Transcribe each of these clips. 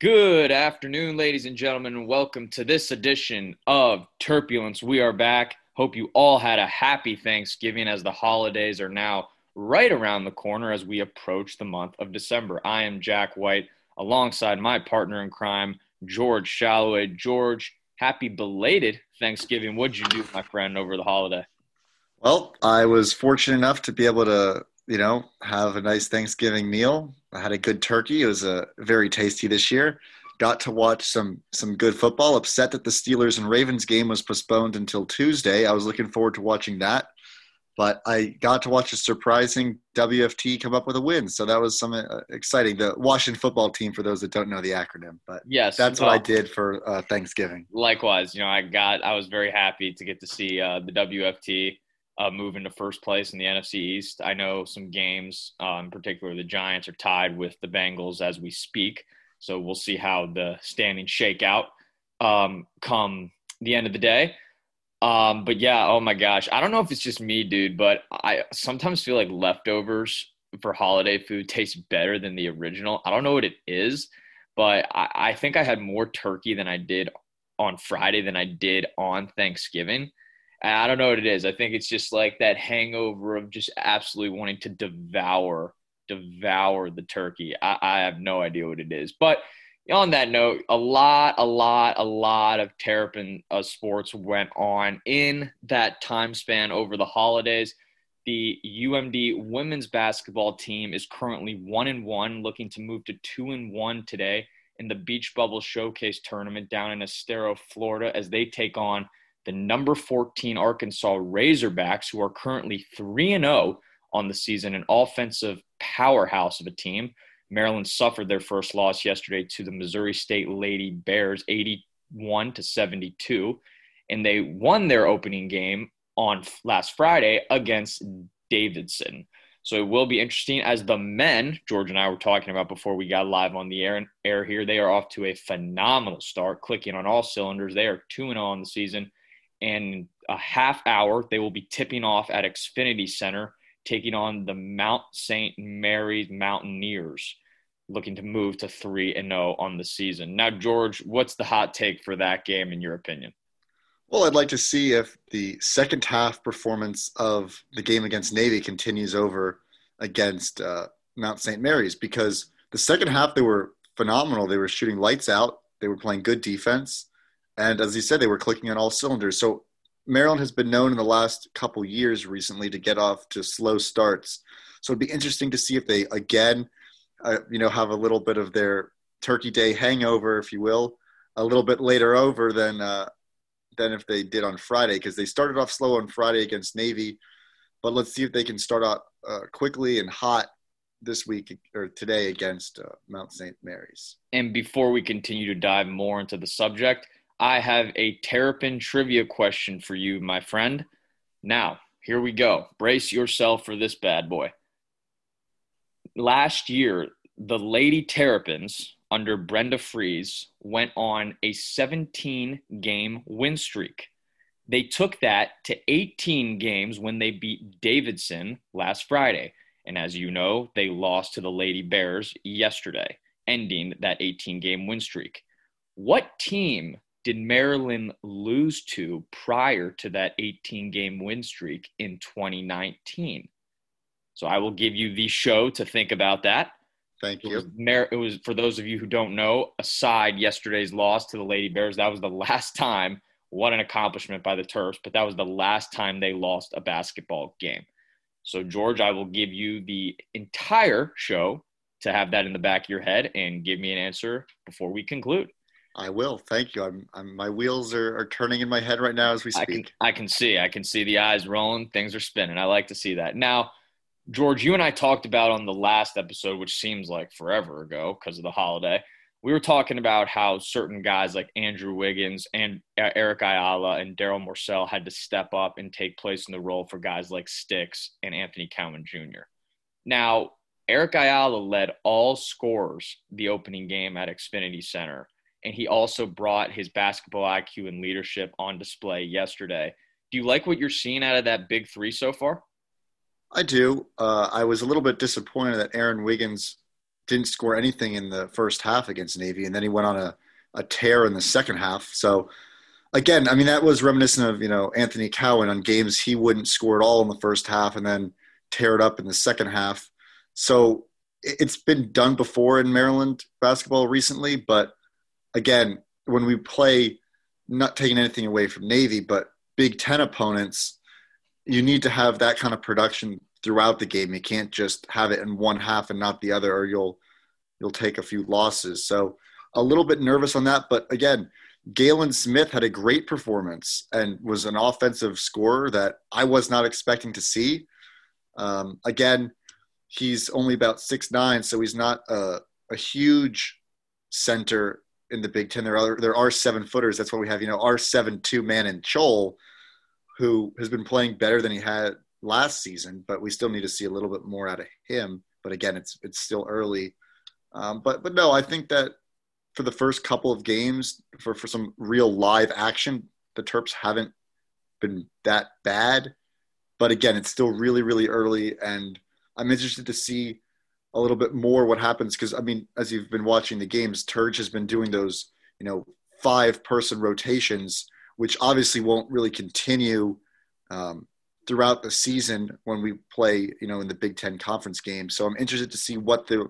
Good afternoon, ladies and gentlemen, and welcome to this edition of Turbulence. We are back. Hope you all had a happy Thanksgiving as the holidays are now right around the corner as we approach the month of December. I am Jack White alongside my partner in crime, George Shalloway. George, happy belated Thanksgiving. What'd you do, my friend, over the holiday? Well, I was fortunate enough to be able to, you know, have a nice Thanksgiving meal I had a good turkey. It was a uh, very tasty this year. Got to watch some some good football. Upset that the Steelers and Ravens game was postponed until Tuesday. I was looking forward to watching that, but I got to watch a surprising WFT come up with a win. So that was some uh, exciting. The Washington football team, for those that don't know the acronym, but yes, that's well, what I did for uh, Thanksgiving. Likewise, you know, I got I was very happy to get to see uh, the WFT uh, move into first place in the NFC East. I know some games, uh, in particular, the Giants are tied with the Bengals as we speak. So we'll see how the standings shake out um, come the end of the day. Um, but yeah, oh my gosh, I don't know if it's just me, dude, but I sometimes feel like leftovers for holiday food taste better than the original. I don't know what it is, but I, I think I had more turkey than I did on Friday than I did on Thanksgiving. I don't know what it is. I think it's just like that hangover of just absolutely wanting to devour, devour the turkey. I, I have no idea what it is. But on that note, a lot, a lot, a lot of Terrapin uh, sports went on in that time span over the holidays. The UMD women's basketball team is currently one and one, looking to move to two and one today in the Beach Bubble Showcase tournament down in Estero, Florida, as they take on the number 14 Arkansas Razorbacks, who are currently 3 0 on the season, an offensive powerhouse of a team. Maryland suffered their first loss yesterday to the Missouri State Lady Bears, 81 to 72, and they won their opening game on last Friday against Davidson. So it will be interesting as the men, George and I were talking about before we got live on the air, air here. They are off to a phenomenal start, clicking on all cylinders. They are 2 0 on the season in a half hour, they will be tipping off at Xfinity Center, taking on the Mount St. Mary's Mountaineers, looking to move to 3 and 0 on the season. Now, George, what's the hot take for that game, in your opinion? Well, I'd like to see if the second half performance of the game against Navy continues over against uh, Mount St. Mary's because the second half they were phenomenal. They were shooting lights out, they were playing good defense and as you said, they were clicking on all cylinders. So Maryland has been known in the last couple years recently to get off to slow starts. So it'd be interesting to see if they again, uh, you know, have a little bit of their Turkey Day hangover, if you will, a little bit later over than uh, than if they did on Friday because they started off slow on Friday against Navy. But let's see if they can start out uh, quickly and hot this week or today against uh, Mount St. Mary's. And before we continue to dive more into the subject, I have a Terrapin trivia question for you, my friend. Now, here we go. Brace yourself for this bad boy. Last year, the Lady Terrapins under Brenda Frese went on a 17 game win streak. They took that to 18 games when they beat Davidson last Friday. And as you know, they lost to the Lady Bears yesterday, ending that 18 game win streak. What team did Maryland lose to prior to that 18 game win streak in 2019? So I will give you the show to think about that. Thank you. It was, it was, for those of you who don't know, aside yesterday's loss to the Lady Bears, that was the last time. What an accomplishment by the Terps, but that was the last time they lost a basketball game. So, George, I will give you the entire show to have that in the back of your head and give me an answer before we conclude. I will. Thank you. I'm, I'm my wheels are, are turning in my head right now as we speak. I can, I can see. I can see the eyes rolling. Things are spinning. I like to see that. Now, George, you and I talked about on the last episode, which seems like forever ago because of the holiday. We were talking about how certain guys like Andrew Wiggins and Eric Ayala and Daryl Morsell had to step up and take place in the role for guys like Sticks and Anthony Cowan Jr. Now, Eric Ayala led all scorers the opening game at Xfinity Center and he also brought his basketball IQ and leadership on display yesterday. Do you like what you're seeing out of that big three so far? I do. Uh, I was a little bit disappointed that Aaron Wiggins didn't score anything in the first half against Navy, and then he went on a, a tear in the second half. So again, I mean that was reminiscent of you know Anthony Cowan on games he wouldn't score at all in the first half and then tear it up in the second half. So it's been done before in Maryland basketball recently, but again, when we play, not taking anything away from Navy, but Big Ten opponents, you need to have that kind of production throughout the game. You can't just have it in one half and not the other, or you'll you'll take a few losses. So a little bit nervous on that, but again, Galin Smith had a great performance and was an offensive scorer that I was not expecting to see. Um, again, he's only about six nine, so he's not a, a huge center in the Big Ten. There are there are seven footers. That's why we have you know our seven two man in Chol, who has been playing better than he had last season, but we still need to see a little bit more out of him. But again, it's it's still early. Um, but but no, I think that for the first couple of games, for for some real live action, the Terps haven't been that bad. But again, it's still really really early, and I'm interested to see a little bit more what happens because I mean, as you've been watching the games, Turge has been doing those you know five person rotations, which obviously won't really continue. Um, throughout the season when we play, you know, in the Big Ten conference game. So I'm interested to see what the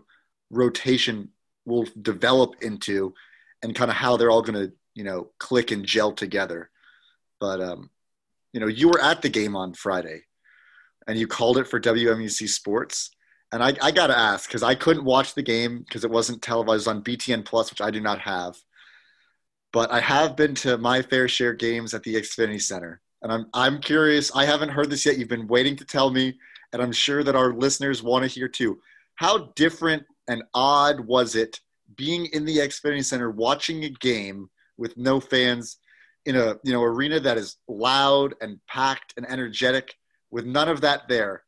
rotation will develop into and kind of how they're all going to, you know, click and gel together. But, um, you know, you were at the game on Friday and you called it for WMUC Sports. And I, I got to ask because I couldn't watch the game because it wasn't televised on BTN Plus, which I do not have. But I have been to my fair share games at the Xfinity Center and I'm I'm curious. I haven't heard this yet. You've been waiting to tell me, and I'm sure that our listeners want to hear too. How different and odd was it being in the Xfinity Center watching a game with no fans in a you know arena that is loud and packed and energetic with none of that there?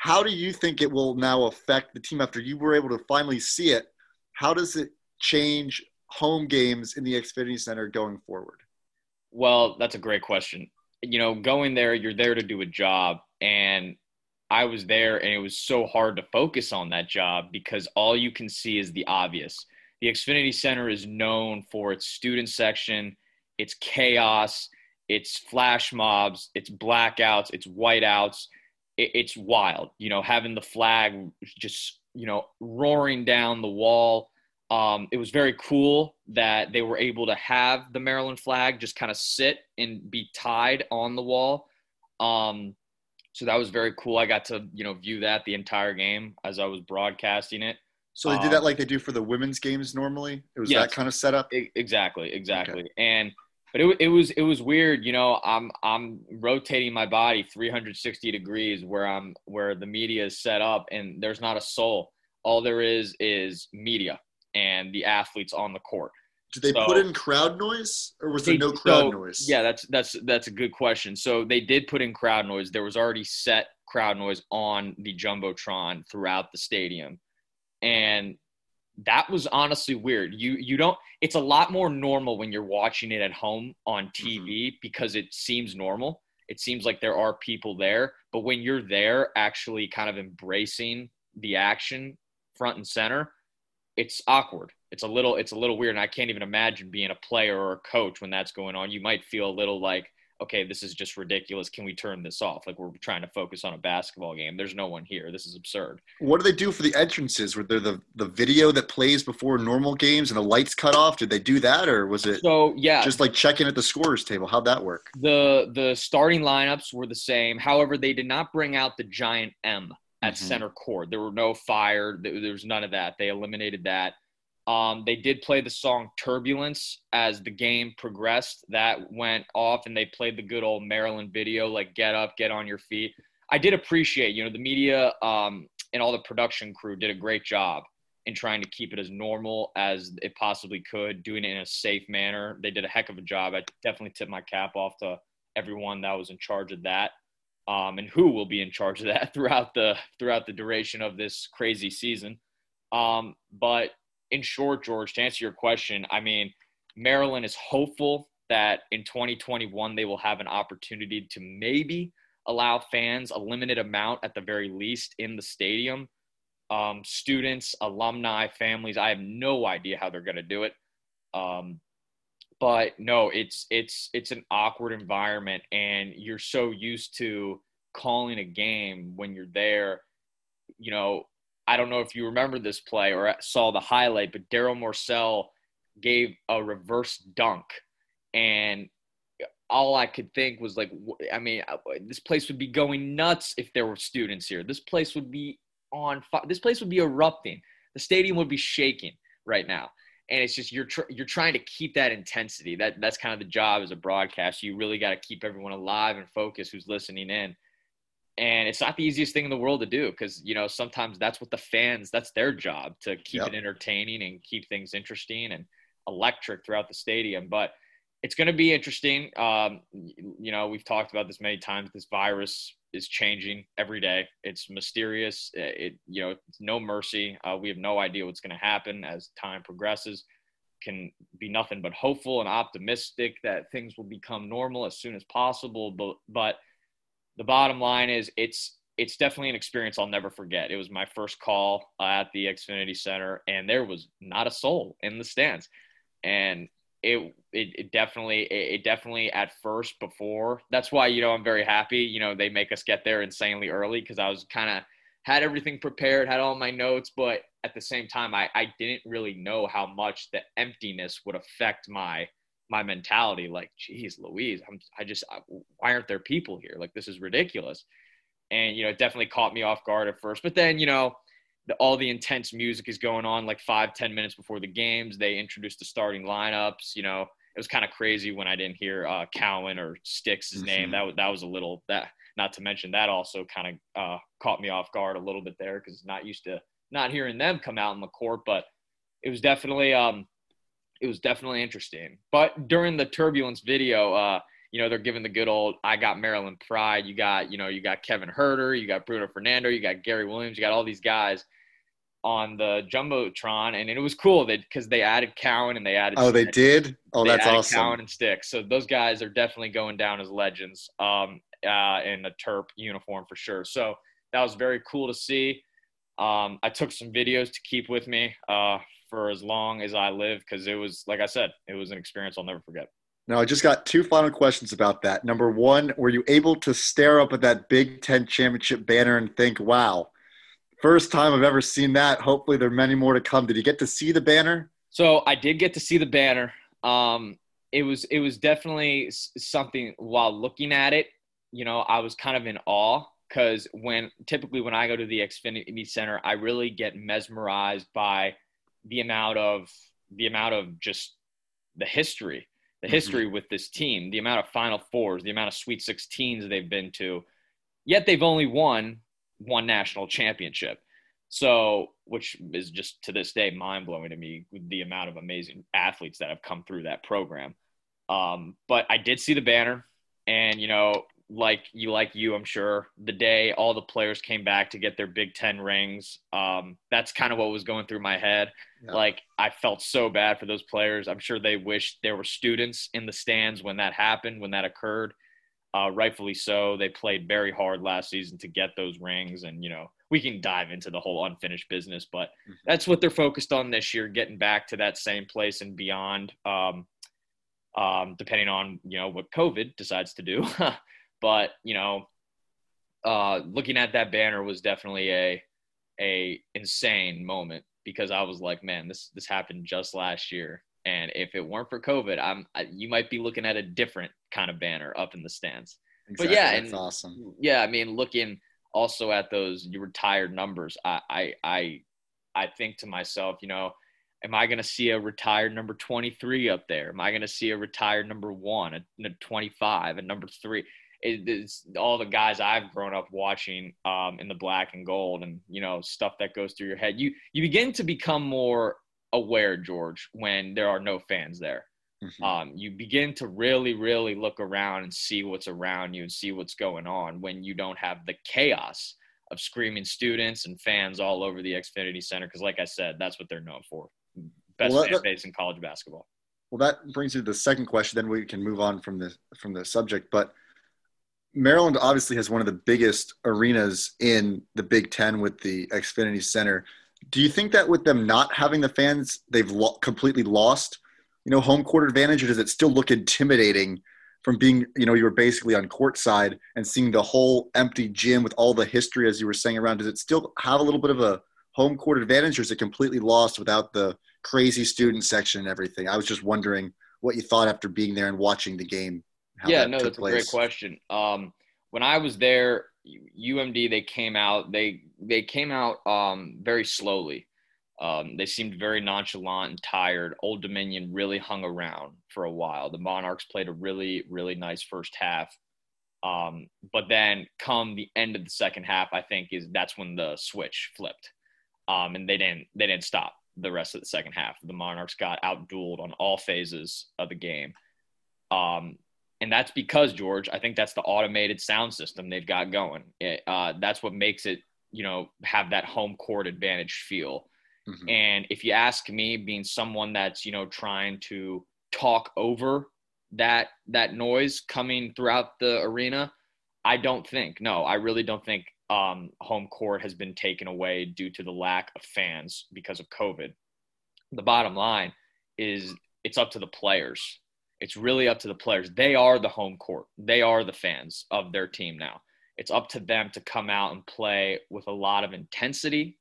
How do you think it will now affect the team after you were able to finally see it? How does it change home games in the Xfinity Center going forward? Well, that's a great question you know, going there, you're there to do a job. And I was there and it was so hard to focus on that job because all you can see is the obvious. The Xfinity Center is known for its student section, its chaos, its flash mobs, its blackouts, its whiteouts. It's wild, you know, having the flag just, you know, roaring down the wall um, it was very cool that they were able to have the Maryland flag just kind of sit and be tied on the wall. Um, so that was very cool. I got to you know view that the entire game as I was broadcasting it. So they did that um, like they do for the women's games normally. It was yes, that kind of setup. Exactly, exactly. Okay. And but it, it was it was weird. You know, I'm I'm rotating my body 360 degrees where I'm where the media is set up, and there's not a soul. All there is is media and the athletes on the court. Did they so, put in crowd noise, or was there no crowd so, noise? Yeah, that's that's that's a good question. So they did put in crowd noise. There was already set crowd noise on the jumbotron throughout the stadium, and that was honestly weird. You you don't. It's a lot more normal when you're watching it at home on TV mm-hmm. because it seems normal. It seems like there are people there, but when you're there, actually kind of embracing the action front and center, it's awkward. It's a little it's a little weird, and I can't even imagine being a player or a coach when that's going on. You might feel a little like, okay, this is just ridiculous. Can we turn this off? Like we're trying to focus on a basketball game. There's no one here. This is absurd. What do they do for the entrances? Were there the the video that plays before normal games and the lights cut off? Did they do that, or was it so? Yeah, just like checking at the scorers table. How'd that work? The the starting lineups were the same. However, they did not bring out the giant M at mm-hmm. center court. There were no fire. There was none of that. They eliminated that. Um, they did play the song Turbulence as the game progressed. That went off, and they played the good old Maryland video, like "Get up, get on your feet." I did appreciate, you know, the media um, and all the production crew did a great job in trying to keep it as normal as it possibly could, doing it in a safe manner. They did a heck of a job. I definitely tip my cap off to everyone that was in charge of that um, and who will be in charge of that throughout the throughout the duration of this crazy season. Um, but in short, George, to answer your question, I mean, Maryland is hopeful that in 2021 they will have an opportunity to maybe allow fans a limited amount at the very least in the stadium. um, students, alumni, families. I have no idea how they're going to do it. Um, but no, it's it's it's an awkward environment, and you're so used to calling a game when you're there. You know, I don't know if you remember this play or saw the highlight, but Daryl Morsell gave a reverse dunk, and all I could think was like, I mean, this place would be going nuts if there were students here. This place would be on fire. This place would be erupting. The stadium would be shaking right now. And it's just you're tr- you're trying to keep that intensity. That that's kind of the job as a broadcast. You really got to keep everyone alive and focused who's listening in. And it's not the easiest thing in the world to do because you know sometimes that's what the fans that's their job to keep yep. it entertaining and keep things interesting and electric throughout the stadium. But it's going to be interesting. Um, you know, we've talked about this many times. This virus is changing every day. It's mysterious. It, you know, it's no mercy. Uh, we have no idea what's going to happen as time progresses. Can be nothing but hopeful and optimistic that things will become normal as soon as possible. But, but the bottom line is, it's it's definitely an experience I'll never forget. It was my first call at the Xfinity Center, and there was not a soul in the stands. And it, it, it definitely it, it definitely at first before that's why you know I'm very happy you know they make us get there insanely early because I was kind of had everything prepared had all my notes but at the same time I, I didn't really know how much the emptiness would affect my my mentality like geez Louise I'm I just I, why aren't there people here like this is ridiculous and you know it definitely caught me off guard at first but then you know the, all the intense music is going on like five ten minutes before the games. They introduced the starting lineups. You know, it was kind of crazy when I didn't hear uh, Cowan or Sticks' mm-hmm. name. That was that was a little that. Not to mention that also kind of uh, caught me off guard a little bit there because not used to not hearing them come out in the court. But it was definitely um, it was definitely interesting. But during the turbulence video, uh, you know, they're giving the good old I got Maryland pride. You got, you know, you got Kevin Huerter, you got Bruno Fernando, you got Gary Williams, you got all these guys on the jumbotron, and it was cool that because they added Cowan and they added. Oh, they did. Oh, they that's awesome. Cowan and Sticks. So those guys are definitely going down as legends um, uh, in a Terp uniform for sure. So that was very cool to see. Um, I took some videos to keep with me uh, for as long as I live because it was, like I said, it was an experience I'll never forget. Now, I just got two final questions about that. Number one, were you able to stare up at that Big Ten championship banner and think, wow, first time I've ever seen that. Hopefully, there are many more to come. Did you get to see the banner? So I did get to see the banner. Um, it was it was definitely something. While looking at it, you know, I was kind of in awe because when typically when I go to the Xfinity Center, I really get mesmerized by the amount of the amount of just the history, the mm-hmm. history with this team, the amount of Final Fours, the amount of Sweet 16s they've been to. Yet they've only won one national championship. So, which is just to this day mind blowing to me with the amount of amazing athletes that have come through that program. Um, but I did see the banner, and you know, like you, like you, I'm sure the day all the players came back to get their Big Ten rings, um, that's kind of what was going through my head. Yeah. Like I felt so bad for those players. I'm sure they wished there were students in the stands when that happened, when that occurred uh, rightfully so. They played very hard last season to get those rings, and you know we can dive into the whole unfinished business, but mm-hmm. that's what they're focused on this year, getting back to that same place and beyond. Um, um, depending on you know what COVID decides to do, but you know, uh, looking at that banner was definitely a a insane moment because I was like, man, this this happened just last year, and if it weren't for COVID, I'm I, you might be looking at a different kind of banner up in the stands. Exactly. But yeah, and awesome. Yeah, I mean, looking also at those retired numbers, I I I, I think to myself, you know, am I going to see a retired number 23 up there? Am I going to see a retired number one, a, a 25, a number three? It's all the guys I've grown up watching um, in the black and gold, and you know stuff that goes through your head. You you begin to become more aware, George, when there are no fans there. Mm-hmm. Um, you begin to really, really look around and see what's around you and see what's going on when you don't have the chaos of screaming students and fans all over the Xfinity Center. Because, like I said, that's what they're known for. Best well, fan base in college basketball. Well, that brings you to the second question. Then we can move on from the from the subject. But Maryland obviously has one of the biggest arenas in the Big Ten with the Xfinity Center. Do you think that with them not having the fans, they've lo- completely lost, you know, home court advantage, or does it still look intimidating from being, you know, you were basically on court side and seeing the whole empty gym with all the history, as you were saying around? Does it still have a little bit of a home court advantage, or is it completely lost without the crazy student section and everything? I was just wondering what you thought after being there and watching the game. Yeah, that no, that's place. a great question. Um, when I was there, UMD they came out they they came out um, very slowly. Um, they seemed very nonchalant and tired. Old Dominion really hung around for a while. The Monarchs played a really really nice first half. Um, but then come the end of the second half, I think is that's when the switch flipped, um, and they didn't they didn't stop the rest of the second half. The Monarchs got outdueled on all phases of the game. Um, and that's because George, I think that's the automated sound system they've got going. It, uh, that's what makes it, you know, have that home court advantage feel. Mm-hmm. And if you ask me, being someone that's you know trying to talk over that that noise coming throughout the arena, I don't think. No, I really don't think um, home court has been taken away due to the lack of fans because of COVID. The bottom line is it's up to the players. It's really up to the players. They are the home court. They are the fans of their team now. It's up to them to come out and play with a lot of intensity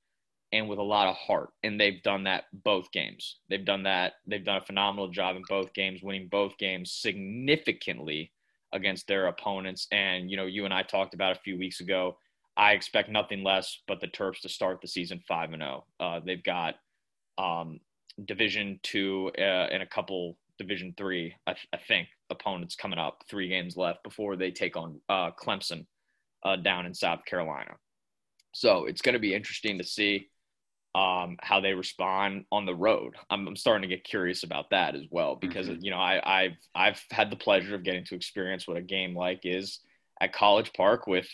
and with a lot of heart. And they've done that both games. They've done that. They've done a phenomenal job in both games, winning both games significantly against their opponents. And, you know, you and I talked about a few weeks ago I expect nothing less but the Terps to start the season five and zero. Oh. Uh, they've got um, Division two uh, and a couple Division three, I, th- I, think, opponents coming up. Three games left before they take on uh, Clemson uh, down in South Carolina. So it's going to be interesting to see um, how they respond on the road. I'm, I'm, starting to get curious about that as well because mm-hmm. you know I, I've I've had the pleasure of getting to experience what a game like is at College Park with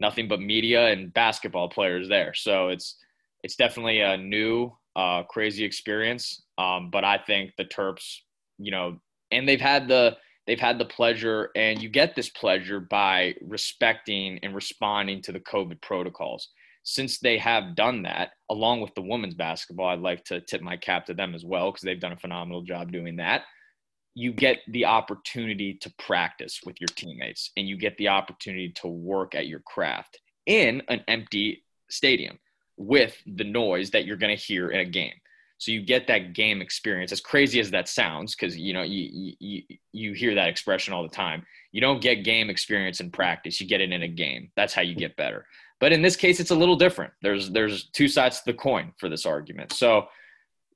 nothing but media and basketball players there. So it's it's definitely a new, uh, crazy experience. Um, but I think the Terps, you know, and they've had the they've had the pleasure, and you get this pleasure by respecting and responding to the COVID protocols. Since they have done that, along with the women's basketball, I'd like to tip my cap to them as well because they've done a phenomenal job doing that you get the opportunity to practice with your teammates and you get the opportunity to work at your craft in an empty stadium with the noise that you're going to hear in a game. So you get that game experience. As crazy as that sounds, because you know you, you you hear that expression all the time. You don't get game experience in practice. You get it in a game. That's how you get better. But in this case, it's a little different. There's there's two sides to the coin for this argument. So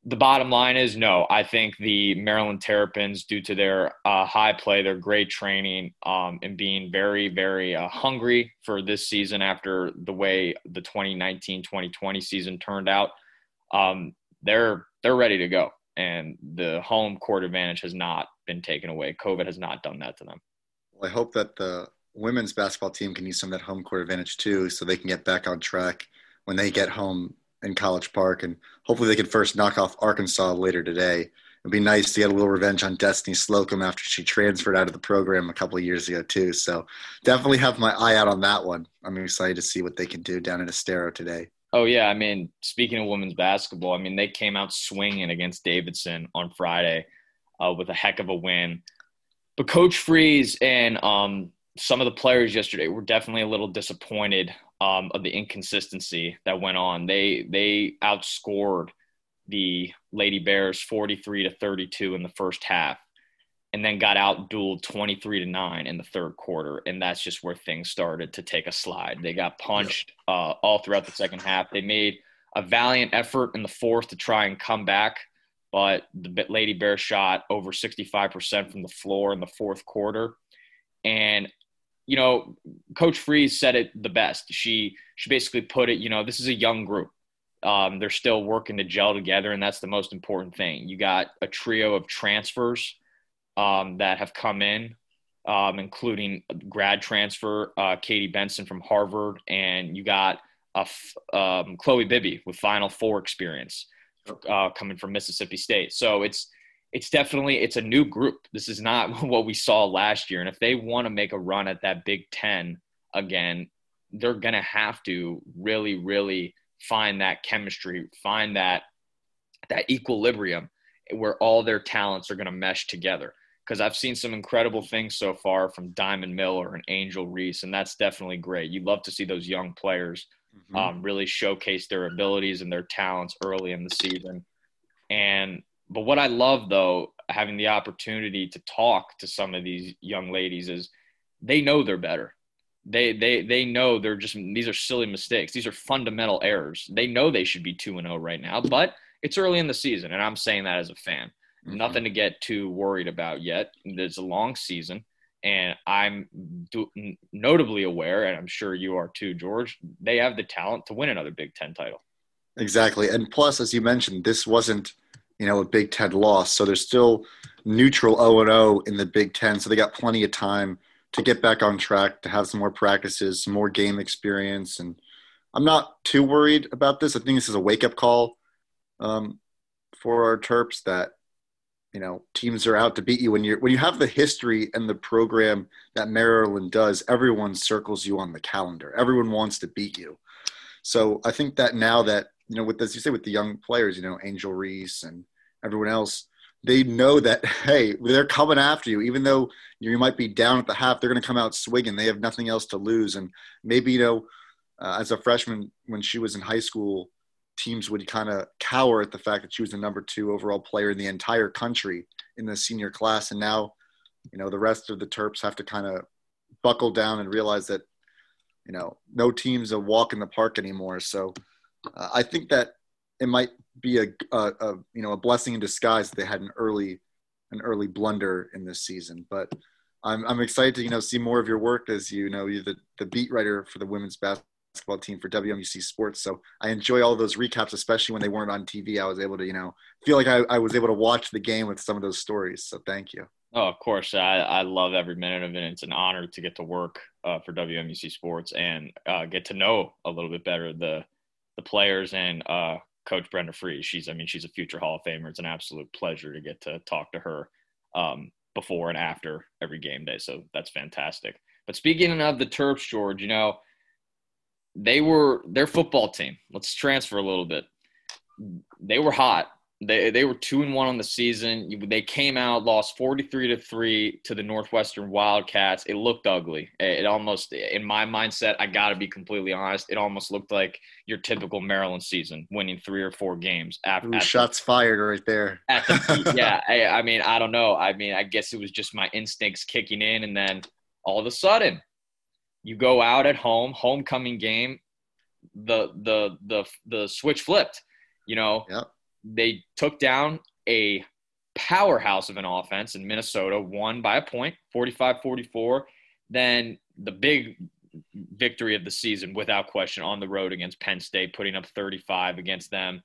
the bottom line is no. I think the Maryland Terrapins, due to their uh, high play, their great training, um, and being very, very uh, hungry for this season after the way the 2019-2020 season turned out, um, they're they're ready to go. And the home court advantage has not been taken away. COVID has not done that to them. Well, I hope that the women's basketball team can use some of that home court advantage too, so they can get back on track when they get home in College Park, and hopefully they can first knock off Arkansas later today. It'd be nice to get a little revenge on Destiny Slocum after she transferred out of the program a couple years ago too. So definitely have my eye out on that one. I'm excited to see what they can do down in Estero today. Oh yeah, I mean, speaking of women's basketball, I mean they came out swinging against Davidson on Friday uh, with a heck of a win. But Coach Frese and um, some of the players yesterday were definitely a little disappointed um, of the inconsistency that went on. They they outscored the Lady Bears 43 to 32 in the first half, and then got out dueled 23 to nine in the third quarter, and that's just where things started to take a slide. They got punched uh, all throughout the second half. They made a valiant effort in the fourth to try and come back, but the Lady Bears shot over 65% from the floor in the fourth quarter. And you know, Coach Frese said it the best. She she basically put it, you know, this is a young group. Um, they're still working to gel together, and that's the most important thing. You got a trio of transfers um, that have come in, um, including grad transfer uh, Katie Benzan from Harvard, and you got a, um, Chloe Bibby with Final Four experience uh, coming from Mississippi State. So it's it's definitely it's a new group. This is not what we saw last year. And if they want to make a run at that Big Ten again, they're gonna have to really, really find that chemistry, find that that equilibrium where all their talents are gonna mesh together. Because I've seen some incredible things so far from Diamond Miller and Angel Reese, and that's definitely great. You love to see those young players mm-hmm. um, really showcase their abilities and their talents early in the season. And but what I love though, having the opportunity to talk to some of these young ladies is they know they're better. They they they know they're just these are silly mistakes. These are fundamental errors. They know they should be 2 and 0 right now, but it's early in the season and I'm saying that as a fan. Mm-hmm. Nothing to get too worried about yet. There's a long season and I'm do, notably aware and I'm sure you are too, George, they have the talent to win another Big 10 title. Exactly. And plus as you mentioned, this wasn't you know, a Big Ten loss. So they're still neutral 0 0 in the Big Ten. So they got plenty of time to get back on track, to have some more practices, some more game experience. And I'm not too worried about this. I think this is a wake up call um, for our Terps that you know teams are out to beat you when you when you have the history and the program that Maryland does. Everyone circles you on the calendar. Everyone wants to beat you. So I think that now that you know, with as you say, with the young players, you know, Angel Reese and everyone else, they know that hey, they're coming after you, even though you might be down at the half. They're going to come out swinging. They have nothing else to lose, and maybe you know, uh, as a freshman when she was in high school, teams would kind of cower at the fact that she was the number two overall player in the entire country in the senior class, and now, you know, the rest of the Terps have to kind of buckle down and realize that, you know, no team's a walk in the park anymore. So uh, I think that it might be a, a, a, you know a blessing in disguise that they had an early an early blunder in this season. But I'm I'm excited to you know see more of your work as you know you're the the beat writer for the women's basketball team for WMUC Sports. So I enjoy all those recaps, especially when they weren't on TV. I was able to you know feel like I, I was able to watch the game with some of those stories. So thank you. Oh, of course. I, I love every minute of it. It's an honor to get to work uh, for WMUC Sports and uh, get to know a little bit better the the players and uh, Coach Brenda Frese. She's, I mean, she's a future Hall of Famer. It's an absolute pleasure to get to talk to her um, before and after every game day. So that's fantastic. But speaking of the Terps, George, you know, they were their football team. Let's transfer a little bit. They were hot they they were two and one on the season. They came out, lost forty three to three to the Northwestern Wildcats. It looked ugly. It almost, in my mindset, I got to be completely honest. It almost looked like your typical Maryland season, winning three or four games. After Ooh, shots the, fired right there. The, yeah, I, I mean, I don't know. I mean, I guess it was just my instincts kicking in, and then all of a sudden, you go out at home, homecoming game. The the the the switch flipped. You know. Yep they took down a powerhouse of an offense in Minnesota, won by a point, 45 44. Then the big victory of the season, without question, on the road against Penn State, putting up 35 against them.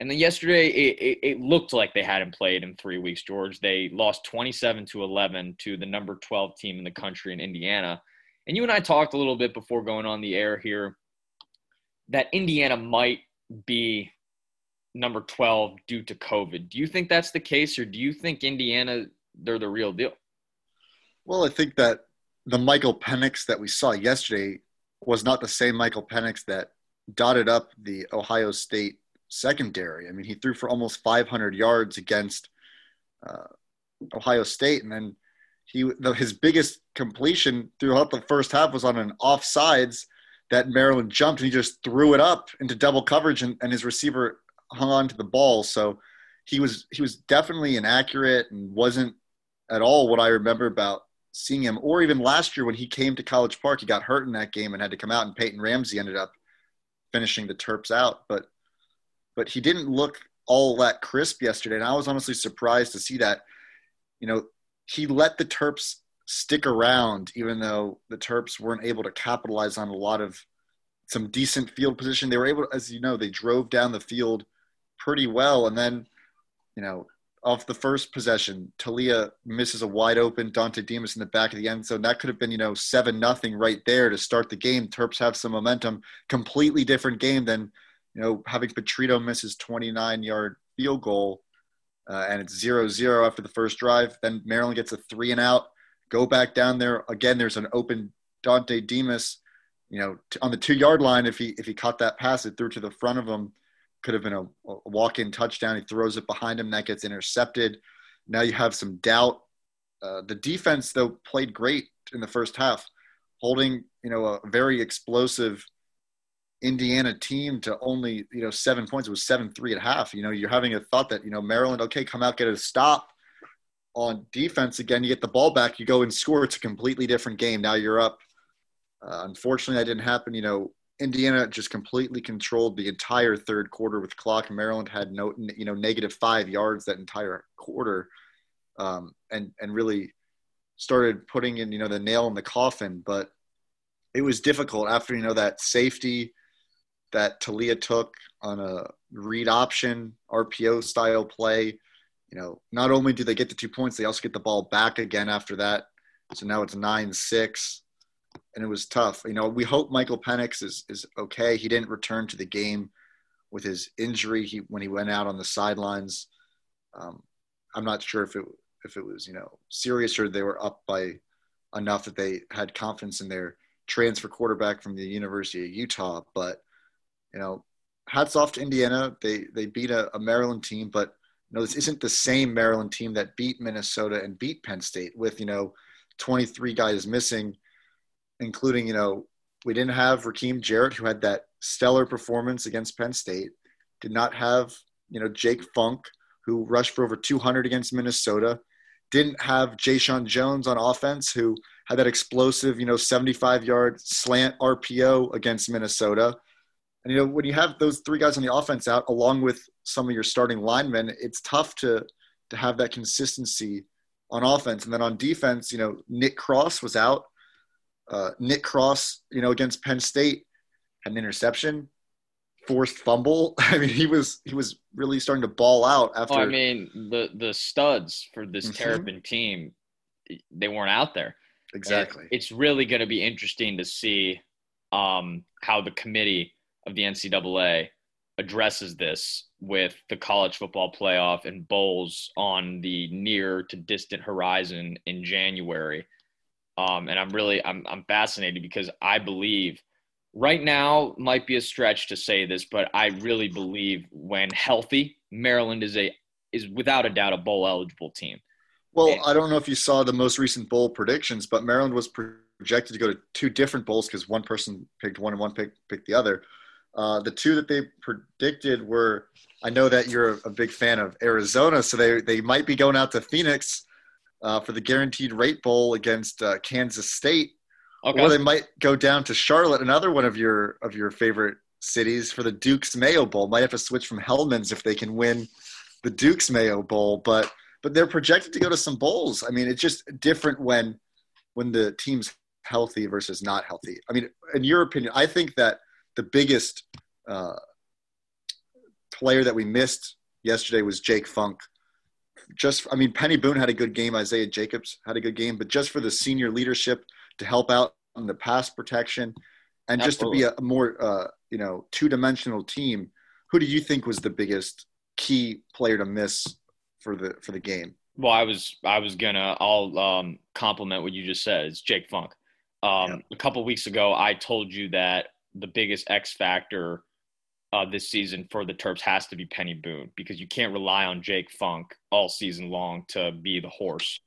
And then yesterday, it, it, it, looked like they hadn't played in three weeks, George. They lost 27 to 11 to the number 12 team in the country in Indiana. And you and I talked a little bit before going on the air here that Indiana might be number 12 due to COVID. Do you think that's the case, or do you think Indiana, they're the real deal? Well, I think that the Michael Penix that we saw yesterday was not the same Michael Penix that dotted up the Ohio State secondary. I mean, he threw for almost 500 yards against uh, Ohio State, and then he his biggest completion throughout the first half was on an offsides that Maryland jumped and he just threw it up into double coverage, and, and his receiver hung on to the ball. So he was he was definitely inaccurate and wasn't at all what I remember about seeing him. Or even last year when he came to College Park, he got hurt in that game and had to come out, and Peyton Ramsey ended up finishing the Terps out. But but he didn't look all that crisp yesterday, and I was honestly surprised to see that. You know, he let the Terps stick around, even though the Terps weren't able to capitalize on a lot of some decent field position. They were able, as you know, they drove down the field pretty well. And then, you know, off the first possession, Taulia misses a wide open Dontay Demus in the back of the end zone. That could have been, you know, seven nothing right there to start the game. Terps have some momentum. Completely different game than, you know, having Petrino miss his 29 yard field goal uh, and it's zero zero after the first drive. Then Maryland gets a three and out. Go back down there again. There's an open Dontay Demus, you know, on the two yard line. If he if he caught that pass, it threw to the front of him. Could have been a, a walk in touchdown. He throws it behind him. That gets intercepted. Now you have some doubt. Uh, the defense though played great in the first half, holding you know a very explosive Indiana team to only you know seven points. It was seven three at half. You know, you're having a thought that you know Maryland, okay, come out get a stop on defense again. You get the ball back, you go and score. It's a completely different game. Now you're up. Uh, unfortunately, that didn't happen. You know, Indiana just completely controlled the entire third quarter with clock. Maryland had no you know negative five yards that entire quarter, um, and and really started putting in you know the nail in the coffin. But it was difficult after you know that safety that Taulia took on a read option RPO style play. You know, not only do they get the two points, they also get the ball back again after that. So now it's nine six, and it was tough. You know, we hope Michael Penix is is okay. He didn't return to the game with his injury. He when he went out on the sidelines. Um, I'm not sure if it if it was you know serious or they were up by enough that they had confidence in their transfer quarterback from the University of Utah, but you know, hats off to Indiana. They they beat a, a Maryland team, but you know, this isn't the same Maryland team that beat Minnesota and beat Penn State with you know 23 guys missing, including you know we didn't have Rakim Jarrett who had that stellar performance against Penn State. Did not have you know Jake Funk who rushed for over 200 against Minnesota. Didn't have Jeshaun Jones on offense who had that explosive you know 75 yard slant RPO against Minnesota and you know, when you have those three guys on the offense out, along with some of your starting linemen, it's tough to to have that consistency on offense. And then on defense, you know, Nick Cross was out. Uh, Nick Cross, you know, against Penn State, had an interception, forced fumble. I mean, he was he was really starting to ball out after. Oh, I mean, the the studs for this mm-hmm. Terrapin team, they weren't out there. Exactly. And it's really going to be interesting to see um, how the committee of the NCAA addresses this with the college football playoff and bowls on the near to distant horizon in January. Um, and I'm really I'm I'm fascinated because I believe right now might be a stretch to say this, but I really believe when healthy, Maryland is a is without a doubt a bowl eligible team. Well, and, I don't know if you saw the most recent bowl predictions, but Maryland was projected to go to two different bowls because one person picked one and one picked picked the other. Uh, the two that they predicted were, I know that you're a big fan of Arizona, so they they might be going out to Phoenix uh, for the Guaranteed Rate Bowl against uh, Kansas State, okay. or they might go down to Charlotte, another one of your of your favorite cities, for the Duke's Mayo Bowl. Might have to switch from Hellmann's if they can win the Duke's Mayo Bowl, but but they're projected to go to some bowls. I mean, it's just different when when the team's healthy versus not healthy. I mean, in your opinion, I think that the biggest uh, player that we missed yesterday was Jake Funk. Just, I mean, Peny Boone had a good game. Isaiah Jacobs had a good game, but just for the senior leadership to help out in the pass protection and just to be a more, uh, you know, two-dimensional team, who do you think was the biggest key player to miss for the for the game? Well, I was I was gonna I'll um, compliment what you just said. It's Jake Funk. Um, yeah. A couple weeks ago, I told you that the biggest X factor uh, this season for the Terps has to be Peny Boone because you can't rely on Jake Funk all season long to be the horse.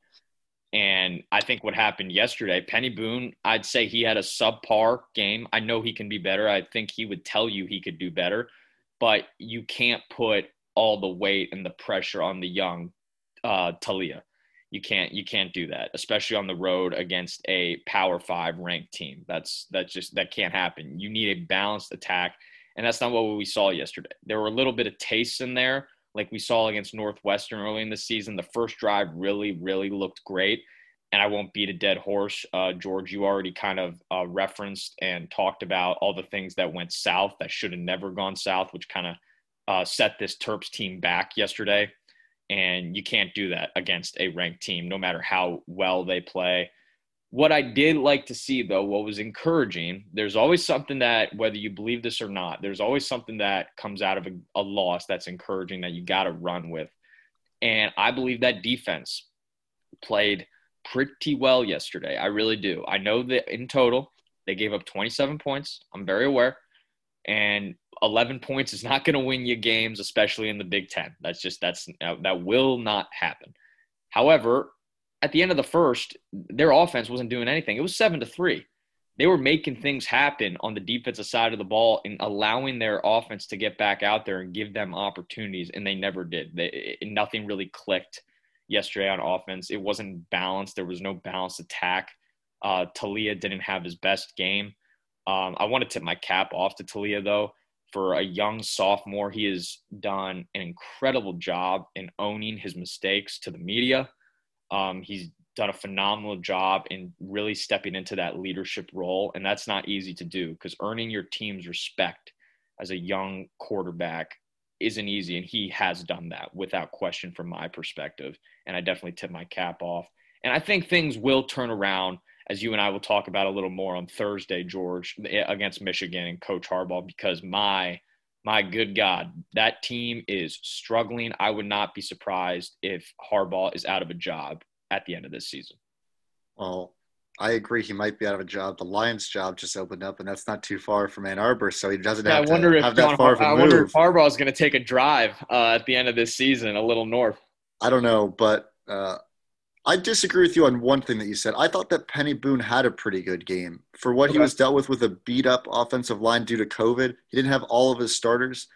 And I think what happened yesterday, Peny Boone, I'd say he had a subpar game. I know he can be better. I think he would tell you he could do better, but you can't put all the weight and the pressure on the young uh, Taulia you can't you can't do that especially on the road against a power five ranked team. That's that's just that can't happen. You need a balanced attack and that's not what we saw yesterday. There were a little bit of tastes in there like we saw against northwestern early in the season. The first drive really really looked great and i won't beat a dead horse. Uh, george you already kind of uh, referenced and talked about all the things that went south that should have never gone south which kind of uh, set this terps team back yesterday and you can't do that against a ranked team, no matter how well they play. What I did like to see, though, what was encouraging, there's always something that, whether you believe this or not, there's always something that comes out of a, a loss that's encouraging that you got to run with. And I believe that defense played pretty well yesterday. I really do. I know that in total, they gave up 27 points. I'm very aware. And 11 points is not going to win you games, especially in the Big Ten. That's just, that's, that will not happen. However, at the end of the first, their offense wasn't doing anything. It was seven to three. They were making things happen on the defensive side of the ball and allowing their offense to get back out there and give them opportunities, and they never did. They, nothing really clicked yesterday on offense. It wasn't balanced. There was no balanced attack. Uh, Taulia didn't have his best game. Um, I want to tip my cap off to Taulia though. For a young sophomore, he has done an incredible job in owning his mistakes to the media. Um, he's done a phenomenal job in really stepping into that leadership role, and that's not easy to do because earning your team's respect as a young quarterback isn't easy, and he has done that without question from my perspective. And I definitely tip my cap off. And I think things will turn around as you and I will talk about a little more on Thursday, George, eh, against Michigan and Coach Harbaugh, because my my good God, that team is struggling. I would not be surprised if Harbaugh is out of a job at the end of this season. Well, I agree. He might be out of a job. The Lions' job just opened up, and that's not too far from Ann Arbor, so he doesn't have I wonder to if have that far of a I move. I wonder if Harbaugh is going to take a drive uh, at the end of this season, a little north. I don't know, but uh, I disagree with you on one thing that you said. I thought that Peny Boone had a pretty good game for what he was dealt with with a beat up offensive line due to COVID. He didn't have all of his starters.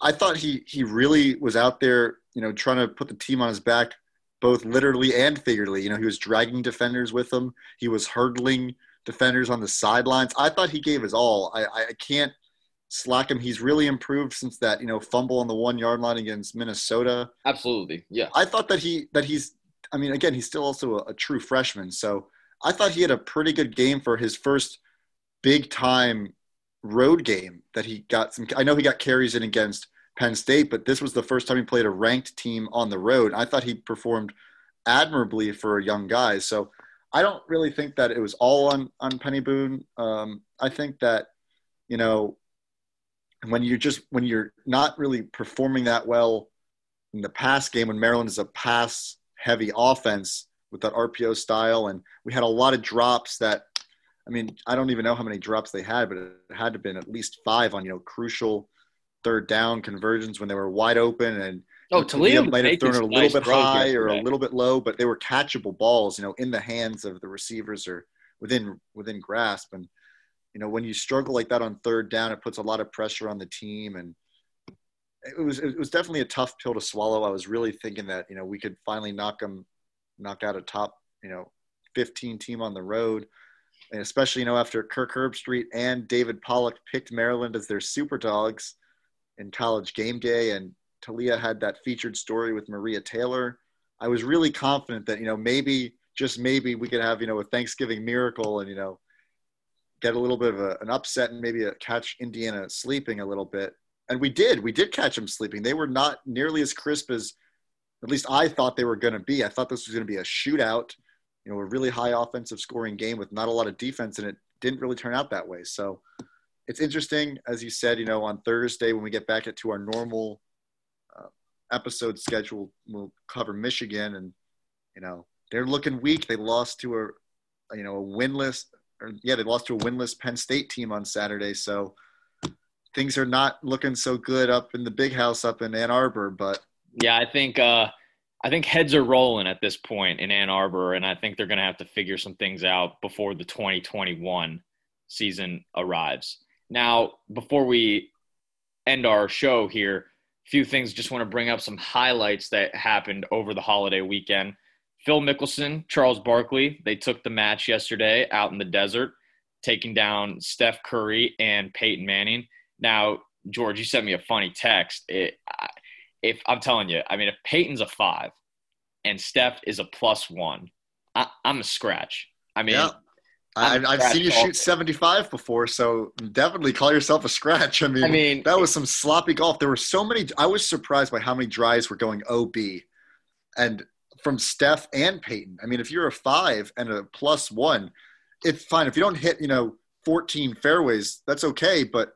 I thought he he really was out there, you know, trying to put the team on his back, both literally and figuratively. You know, he was dragging defenders with him. He was hurdling defenders on the sidelines. I thought he gave his all. I, I can't slack him. He's really improved since that, you know, fumble on the one yard line against Minnesota. Absolutely, yeah. I thought that he that he's I mean again he's still also a, a true freshman so I thought he had a pretty good game for his first big time road game that he got some I know he got carries in against Penn State but this was the first time he played a ranked team on the road. I thought he performed admirably for a young guy so I don't really think that it was all on on Peny Boone. Um, I think that you know when you're just when you're not really performing that well in the pass game when Maryland is a pass heavy offense with that RPO style. And we had a lot of drops that, I mean, I don't even know how many drops they had, but it had to have been at least five on, you know, crucial third down conversions when they were wide open. And Oh, Taulia Taulia might have thrown it a little nice bit high or a little bit low, but they were catchable balls, you know, in the hands of the receivers or within within grasp. And you know, when you struggle like that on third down, it puts a lot of pressure on the team. And it was it was definitely a tough pill to swallow. I was really thinking that you know we could finally knock them, knock out a top you know 15 team on the road. And especially, you know, after Kirk Herbstreit and David Pollack picked Maryland as their super dogs in college game day, and Taulia had that featured story with Maria Taylor. I was really confident that, you know, maybe, just maybe we could have, you know, a Thanksgiving miracle and, you know, get a little bit of a, an upset and maybe catch Indiana sleeping a little bit. And we did. We did catch them sleeping. They were not nearly as crisp as at least I thought they were going to be. I thought this was going to be a shootout, you know, a really high offensive scoring game with not a lot of defense, and it didn't really turn out that way. So it's interesting, as you said, you know, on Thursday when we get back to our normal uh, episode schedule, we'll cover Michigan, and you know they're looking weak. They lost to a, you know, a winless, or yeah, they lost to a winless Penn State team on Saturday. So things are not looking so good up in the big house up in Ann Arbor, but Yeah, I think uh, I think heads are rolling at this point in Ann Arbor, and I think they're going to have to figure some things out before the 2021 season arrives. Now, before we end our show here, a few things just want to bring up some highlights that happened over the holiday weekend. Phil Mickelson, Charles Barkley, they took the match yesterday out in the desert, taking down Steph Curry and Peyton Manning. Now, George, you sent me a funny text. It, if I'm telling you, I mean, if Peyton's a five and Steph is a plus one, I, I'm a scratch. I mean, yeah. I, I've seen you shoot 75 before, so definitely call yourself a scratch. I mean, I mean, that was some sloppy golf. There were so many. I was surprised by how many drives were going OB, and from Steph and Peyton. I mean, if you're a five and a plus one, it's fine. If you don't hit, you know, 14 fairways, that's okay. But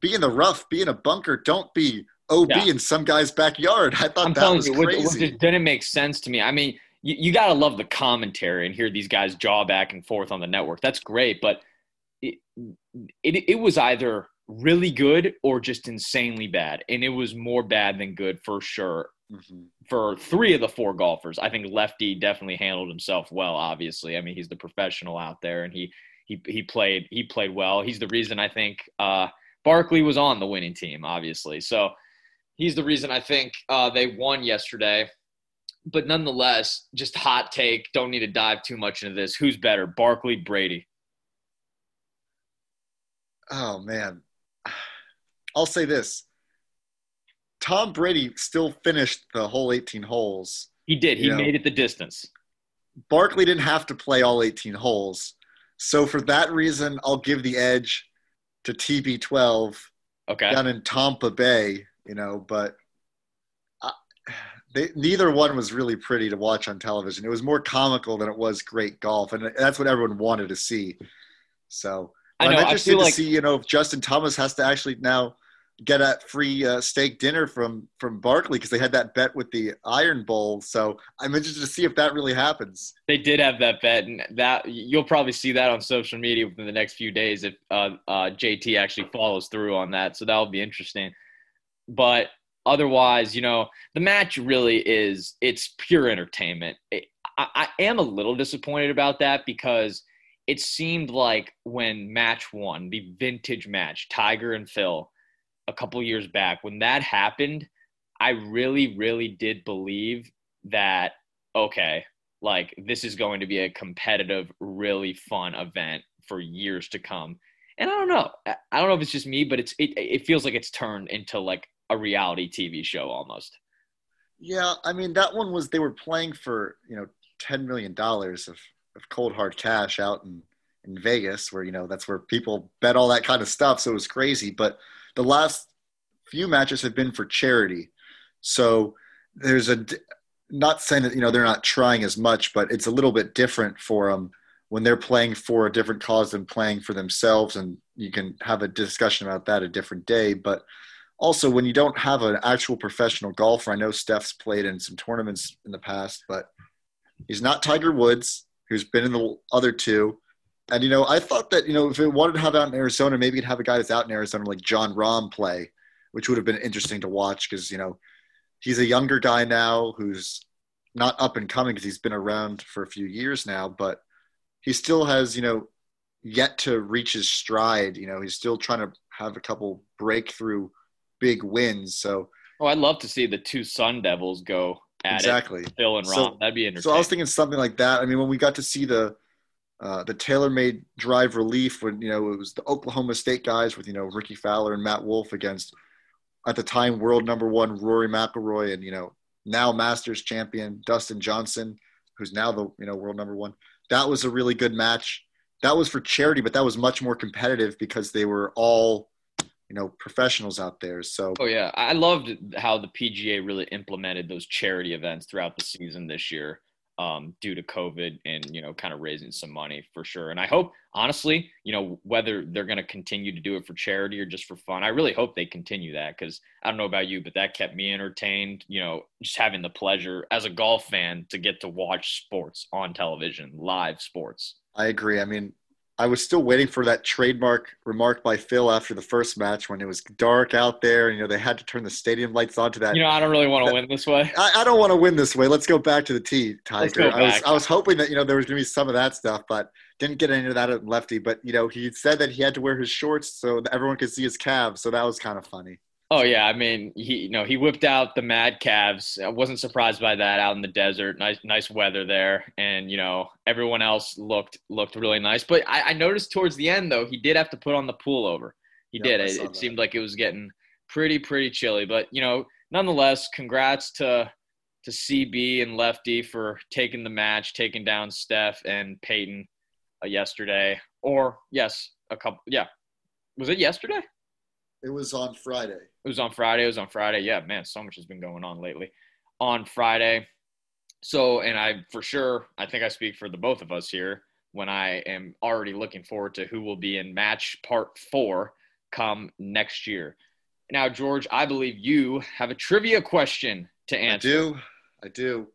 be in the rough, be in a bunker. Don't be OB yeah. in some guy's backyard. I thought I'm that was you, crazy. Which, which didn't make sense to me. I mean, you, you got to love the commentary and hear these guys jaw back and forth on the network. That's great, but it, it, it was either really good or just insanely bad. And it was more bad than good for sure. Mm-hmm. For three of the four golfers, I think Lefty definitely handled himself well. Obviously, I mean he's the professional out there, and he he he played he played well. He's the reason I think uh, Barkley was on the winning team. Obviously, so he's the reason I think uh, they won yesterday. But nonetheless, just hot take. Don't need to dive too much into this. Who's better, Barkley, Brady? Oh man, I'll say this. Tom Brady still finished the whole 18 holes. He did. He know. made it the distance. Barkley didn't have to play all 18 holes. So for that reason, I'll give the edge to TB12 okay. down in Tampa Bay, you know, but I, they, neither one was really pretty to watch on television. It was more comical than it was great golf, and that's what everyone wanted to see. So I know, I'm interested to like, see, you know, if Justin Thomas has to actually now get a free uh, steak dinner from from Barkley because they had that bet with the Iron Bowl. So I'm interested to see if that really happens. They did have that bet, and that you'll probably see that on social media within the next few days if uh, uh, JT actually follows through on that. So that'll be interesting. But otherwise, you know, the match really is it's pure entertainment. It, I, I am a little disappointed about that because it seemed like when match one, the vintage match, Tiger and Phil, a couple years back, when that happened, I really, really did believe that, okay, like this is going to be a competitive, really fun event for years to come. And I don't know. I don't know if it's just me, but it's it, it feels like it's turned into like a reality TV show almost. Yeah, I mean that one was they were playing for, you know, 10 million dollars of of cold hard cash out in in Vegas, where you know that's where people bet all that kind of stuff. So it was crazy. But the last few matches have been for charity, so there's a not saying that you know they're not trying as much, but it's a little bit different for them when they're playing for a different cause than playing for themselves, and you can have a discussion about that a different day. But also when you don't have an actual professional golfer, I know Steph's played in some tournaments in the past, but he's not Tiger Woods who's been in the other two. And you know, I thought that you know if it wanted to have out in Arizona, maybe it'd have a guy that's out in Arizona like Jon Rahm play, which would have been interesting to watch because you know he's a younger guy now who's not up and coming because he's been around for a few years now, but he still has you know yet to reach his stride. You know, he's still trying to have a couple breakthrough big wins. So, oh, I'd love to see the two Sun Devils go exactly. It, Phil and Rahm. So, That'd be interesting. So I was thinking something like that. I mean, when we got to see the uh, the TaylorMade drive relief when you know it was the Oklahoma State guys with you know Rickie Fowler and Matt Wolff against at the time world number one Rory McIlroy and you know now Masters champion Dustin Johnson, who's now the you know world number one. That was a really good match. That was for charity, but that was much more competitive because they were all you know professionals out there so oh yeah i loved how the pga really implemented those charity events throughout the season this year um, due to covid and you know kind of raising some money for sure. And i hope honestly you know whether they're going to continue to do it for charity or just for fun i really hope they continue that because i don't know about you but that kept me entertained you know just having the pleasure as a golf fan to get to watch sports on television live sports. I agree. I mean I was still waiting for that trademark remark by Phil after the first match when it was dark out there. And, you know, they had to turn the stadium lights on to that. You know, I don't really want to win this way. I, I don't want to win this way. Let's go back to the tee, Tiger. I was I was hoping that you know there was going to be some of that stuff, but didn't get any of that at Lefty. But you know, he said that he had to wear his shorts so everyone could see his calves. So that was kind of funny. Oh yeah, I mean, he you know he whipped out the mad calves. I wasn't surprised by that out in the desert. Nice nice weather there, and you know everyone else looked looked really nice. But I, I noticed towards the end though he did have to put on the pullover. He yep, did. It, it seemed like it was getting pretty pretty chilly. But you know, nonetheless, congrats to to CB and Lefty for taking the match, taking down Steph and Peyton uh, yesterday. Or yes, a couple. Yeah, was it yesterday? It was on Friday. It was on Friday. It was on Friday. Yeah, man, so much has been going on lately. On Friday. So, and I for sure, I think I speak for the both of us here when I am already looking forward to who will be in match part four come next year. Now, George, I believe you have a trivia question to answer. I do. I do.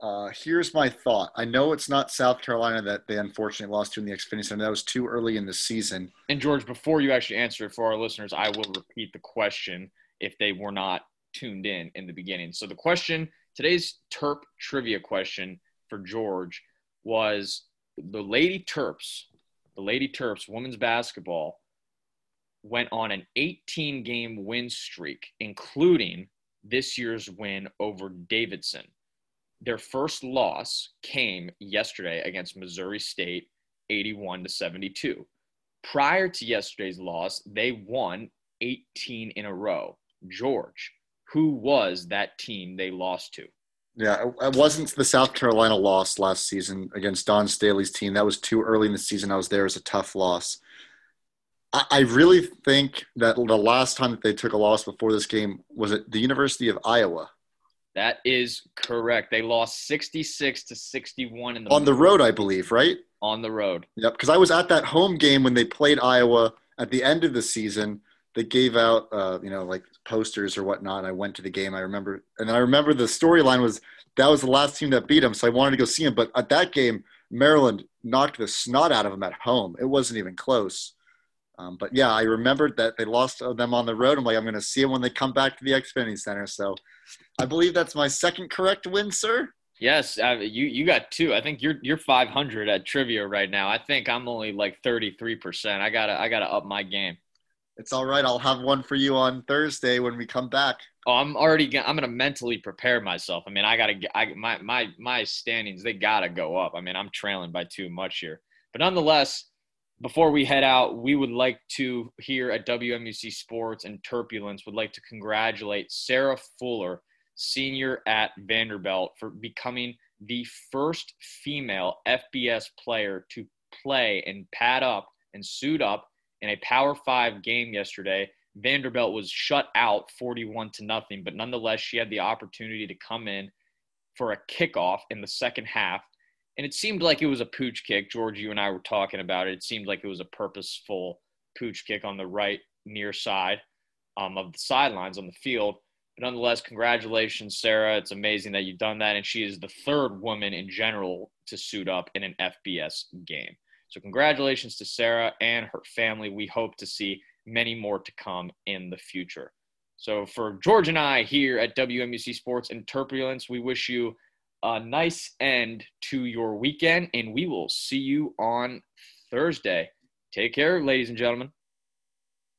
Uh, here's my thought. I know it's not South Carolina that they unfortunately lost to in the Xfinity Center. That was too early in the season. And George, before you actually answer it for our listeners, I will repeat the question if they were not tuned in in the beginning. So the question, today's Terp trivia question for George was the Lady Terps, the Lady Terps women's basketball went on an 18 game win streak, including this year's win over Davidson. Their first loss came yesterday against Missouri State, 81 to 72. Prior to yesterday's loss, they won 18 in a row. George, who was that team they lost to? Yeah, it wasn't the South Carolina loss last season against Dawn Staley's team. That was too early in the season. I was there as a tough loss. I really think that the last time that they took a loss before this game was at the University of Iowa. That is correct. They lost 66 to 61 in the on the road, I believe, right? On the road. Yep, because I was at that home game when they played Iowa at the end of the season. They gave out, uh, you know, like posters or whatnot. I went to the game. I remember, and I remember the storyline was that was the last team that beat them, so I wanted to go see them. But at that game, Maryland knocked the snot out of them at home. It wasn't even close. Um, but yeah, I remembered that they lost them on the road. I'm like, I'm going to see them when they come back to the Xfinity Center. So I believe that's my second correct win, sir. Yes, uh, you you got two. I think you're you're 500 at trivia right now. I think I'm only like 33 percent. I gotta I gotta up my game. It's all right. I'll have one for you on Thursday when we come back. Oh, I'm already. I'm gonna mentally prepare myself. I mean, I gotta. I my my my standings. They gotta go up. I mean, I'm trailing by too much here. But nonetheless, before we head out, we would like to here at WMUC Sports and Turbulence would like to congratulate Sarah Fuller, senior at Vanderbilt, for becoming the first female FBS player to play and pad up and suit up in a Power Five game yesterday. Vanderbilt was shut out 41 to nothing, but nonetheless, she had the opportunity to come in for a kickoff in the second half and it seemed like it was a pooch kick. George, you and I were talking about it. It seemed like it was a purposeful pooch kick on the right near side um, of the sidelines on the field. But nonetheless, congratulations, Sarah. It's amazing that you've done that. And she is the third woman in general to suit up in an FBS game. So, congratulations to Sarah and her family. We hope to see many more to come in the future. So, for George and I here at WMUC Sports and Turbulence, we wish you a nice end to your weekend, and we will see you on Thursday. Take care, ladies and gentlemen.